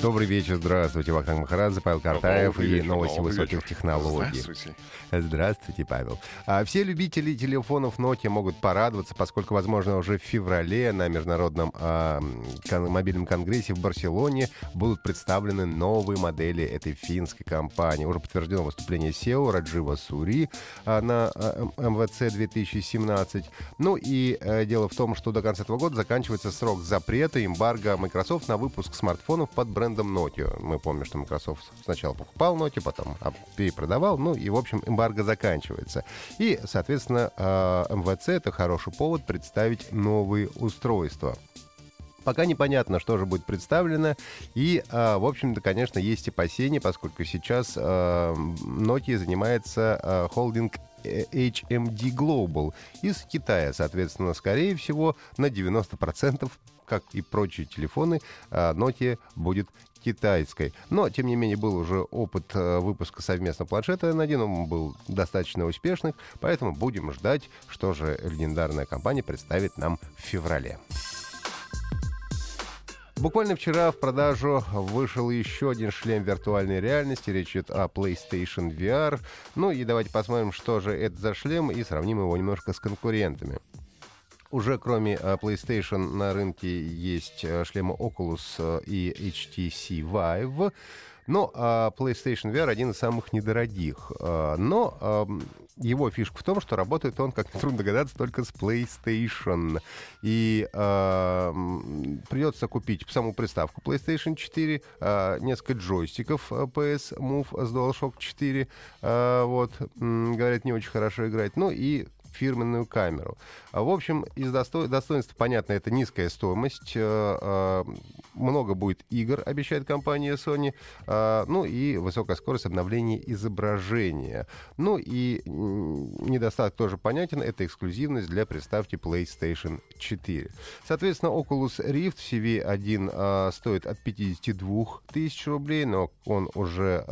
Добрый вечер, здравствуйте. Вахтанг Махарадзе, Павел Картаев Добрый и вечер, новости высоких вечер. технологий. Здравствуйте. Здравствуйте, Павел. А, все любители телефонов Nokia могут порадоваться, поскольку, возможно, уже в феврале на Международном а, кон- мобильном конгрессе в Барселоне будут представлены новые модели этой финской компании. Уже подтверждено выступление SEO Раджива Сури а, на а, МВЦ 2017. Ну и э, дело в том, что до конца этого года заканчивается срок запрета эмбарго Microsoft на выпуск смартфонов под брендом Nokia. Мы помним, что Microsoft сначала покупал Nokia, потом перепродавал. Ну и, в общем, эмбарго заканчивается. И, соответственно, э, МВЦ — это хороший повод представить новые устройства. Пока непонятно, что же будет представлено. И, а, в общем-то, конечно, есть опасения, поскольку сейчас а, Nokia занимается а, холдинг э, HMD Global из Китая. Соответственно, скорее всего, на 90%, как и прочие телефоны, а, Nokia будет китайской. Но, тем не менее, был уже опыт э, выпуска совместно планшета на один, он был достаточно успешным, поэтому будем ждать, что же легендарная компания представит нам в феврале. Буквально вчера в продажу вышел еще один шлем виртуальной реальности. Речь идет о PlayStation VR. Ну и давайте посмотрим, что же это за шлем, и сравним его немножко с конкурентами. Уже кроме э, PlayStation на рынке есть э, шлемы Oculus э, и HTC Vive. Но PlayStation VR один из самых недорогих. Но ам, его фишка в том, что работает он, как нетрудно догадаться, только с PlayStation. И ам, придется купить саму приставку PlayStation 4, а, несколько джойстиков PS Move с DualShock 4. а, Вот, говорят, не очень хорошо играть. Ну и фирменную камеру. А, В общем, из досто- достоинств, понятно, это низкая стоимость. э, э, Много будет игр, обещает компания Sony. э, Ну и высокая скорость обновления изображения. Ну и недостаток тоже понятен. Это эксклюзивность для приставки PlayStation 4. Соответственно, Oculus Rift CV1 э, стоит от 52 тысяч рублей, но он уже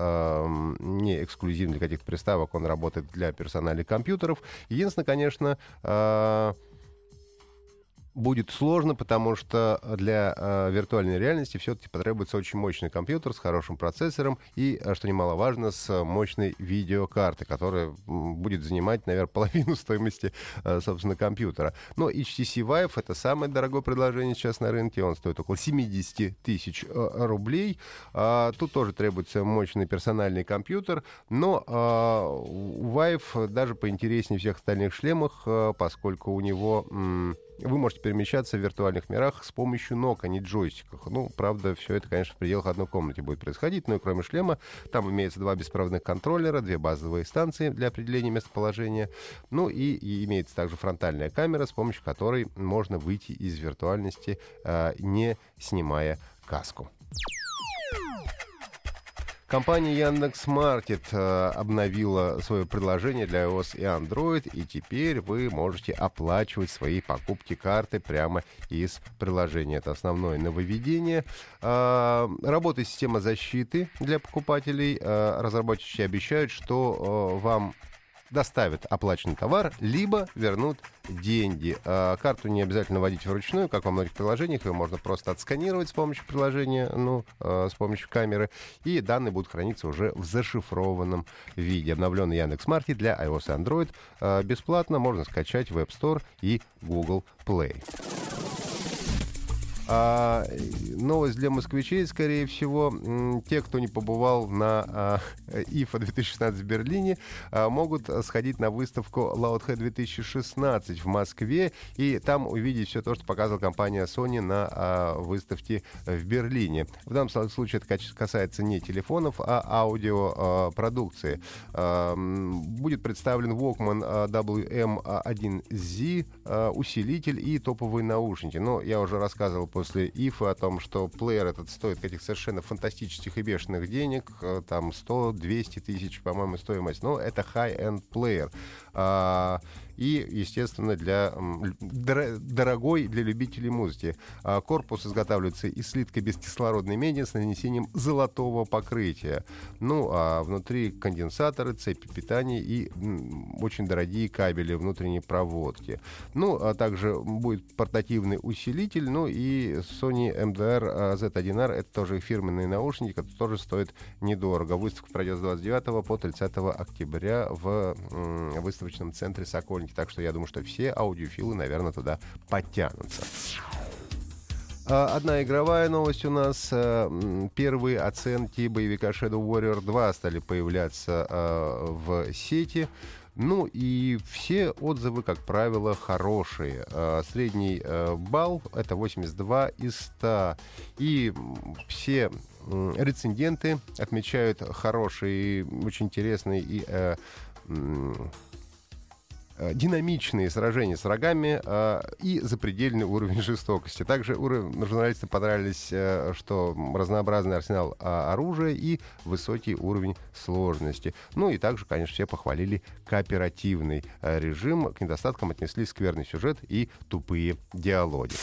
не эксклюзивный для каких-то приставок, он работает для персональных компьютеров. Единственное, конечно, э, будет сложно, потому что для э, виртуальной реальности все-таки потребуется очень мощный компьютер с хорошим процессором и, э, что немаловажно, с мощной видеокартой, которая будет занимать, наверное, половину стоимости, собственно, компьютера. Но HTC Vive — это самое дорогое предложение сейчас на рынке. Он стоит около 70 тысяч рублей. А, Тут тоже требуется мощный персональный компьютер, но а, Vive даже поинтереснее всех остальных шлемах, э, поскольку у него... вы можете перемещаться в виртуальных мирах с помощью ног, а не джойстиков. Ну, правда, все это, конечно, в пределах одной комнаты будет происходить, но и кроме шлема там имеется два беспроводных контроллера, две базовые станции для определения местоположения, ну и, и имеется также фронтальная камера, с помощью которой можно выйти из виртуальности, а, не снимая каску. Компания Яндекс.Маркет э, обновила свое предложение для iOS и Android, и теперь вы можете оплачивать свои покупки карты прямо из приложения. Это основное нововведение. Э, работает система защиты для покупателей. Э, разработчики обещают, что вам доставят оплаченный товар, либо вернут деньги. А, Карту не обязательно вводить вручную, как во многих приложениях. Ее можно просто отсканировать с помощью приложения, ну, э, с помощью камеры. И данные будут храниться уже в зашифрованном виде. Обновленный Яндекс.Маркет для iOS и Android э, бесплатно можно скачать в App Store и Google Play. А, новость для москвичей, скорее всего, те, кто не побывал на а, IFA 2016 в Берлине, а, могут сходить на выставку Loudhead 2016 в Москве и там увидеть все то, что показывала компания Sony на а, выставке в Берлине. В данном случае это касается не телефонов, а аудиопродукции. А, Будет представлен Walkman а, WM1Z э, усилитель и топовые наушники. Но я уже рассказывал после ИФа о том, что плеер этот стоит каких совершенно фантастических и бешеных денег. Э, там 100-200 тысяч, по-моему, стоимость. Но это high-end плеер. А, и, естественно, для дорогой для любителей музыки. А, корпус изготавливается из слитка бескислородной меди с нанесением золотого покрытия. Ну, а внутри конденсаторы, цепи питания и очень дорогие кабели внутренней проводки. Ну, а также будет портативный усилитель, ну и Sony MDR Z1R, это тоже фирменные наушники, которые тоже стоят недорого. Выставка пройдет с 29 по 30 октября в выставочном центре Сокольник рынке. Так что я думаю, что все аудиофилы, наверное, туда подтянутся. А, одна игровая новость у нас. Э, первые оценки боевика Shadow Warrior 2 стали появляться э, в сети. Ну и все отзывы, как правило, хорошие. Э, средний балл — это 82 из 100. И все реценденты отмечают хорошие, очень интересные и Э, динамичные сражения с врагами э, и запредельный уровень жестокости. Также уровень, журналистам понравились, э, что разнообразный арсенал э, оружия и высокий уровень сложности. Ну и также, конечно, все похвалили кооперативный э, режим. К недостаткам отнесли скверный сюжет и тупые диалоги.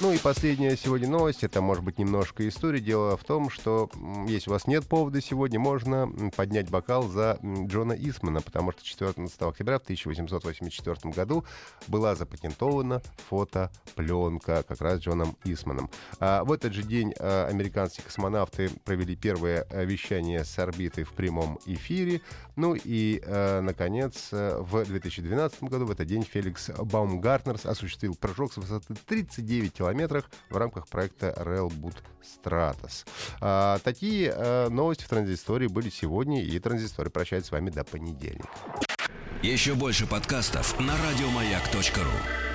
Ну и последняя сегодня новость, это может быть немножко история. Дело в том, что если у вас нет повода сегодня, можно поднять бокал за Джона Исмана, потому что 14 октября в 1884 году была запатентована фотопленка как раз Джоном Исманом. А в этот же день а, американские космонавты провели первое а, вещание с орбиты в прямом эфире. Ну и, а, наконец, в 2012 году в этот день Феликс Баумгартнер осуществил прыжок с высоты 39 километрах в рамках проекта Railboot Stratos. А, такие а, новости в транзисторе были сегодня, и транзисторы прощается с вами до понедельника. Еще больше подкастов на радиомаяк.ру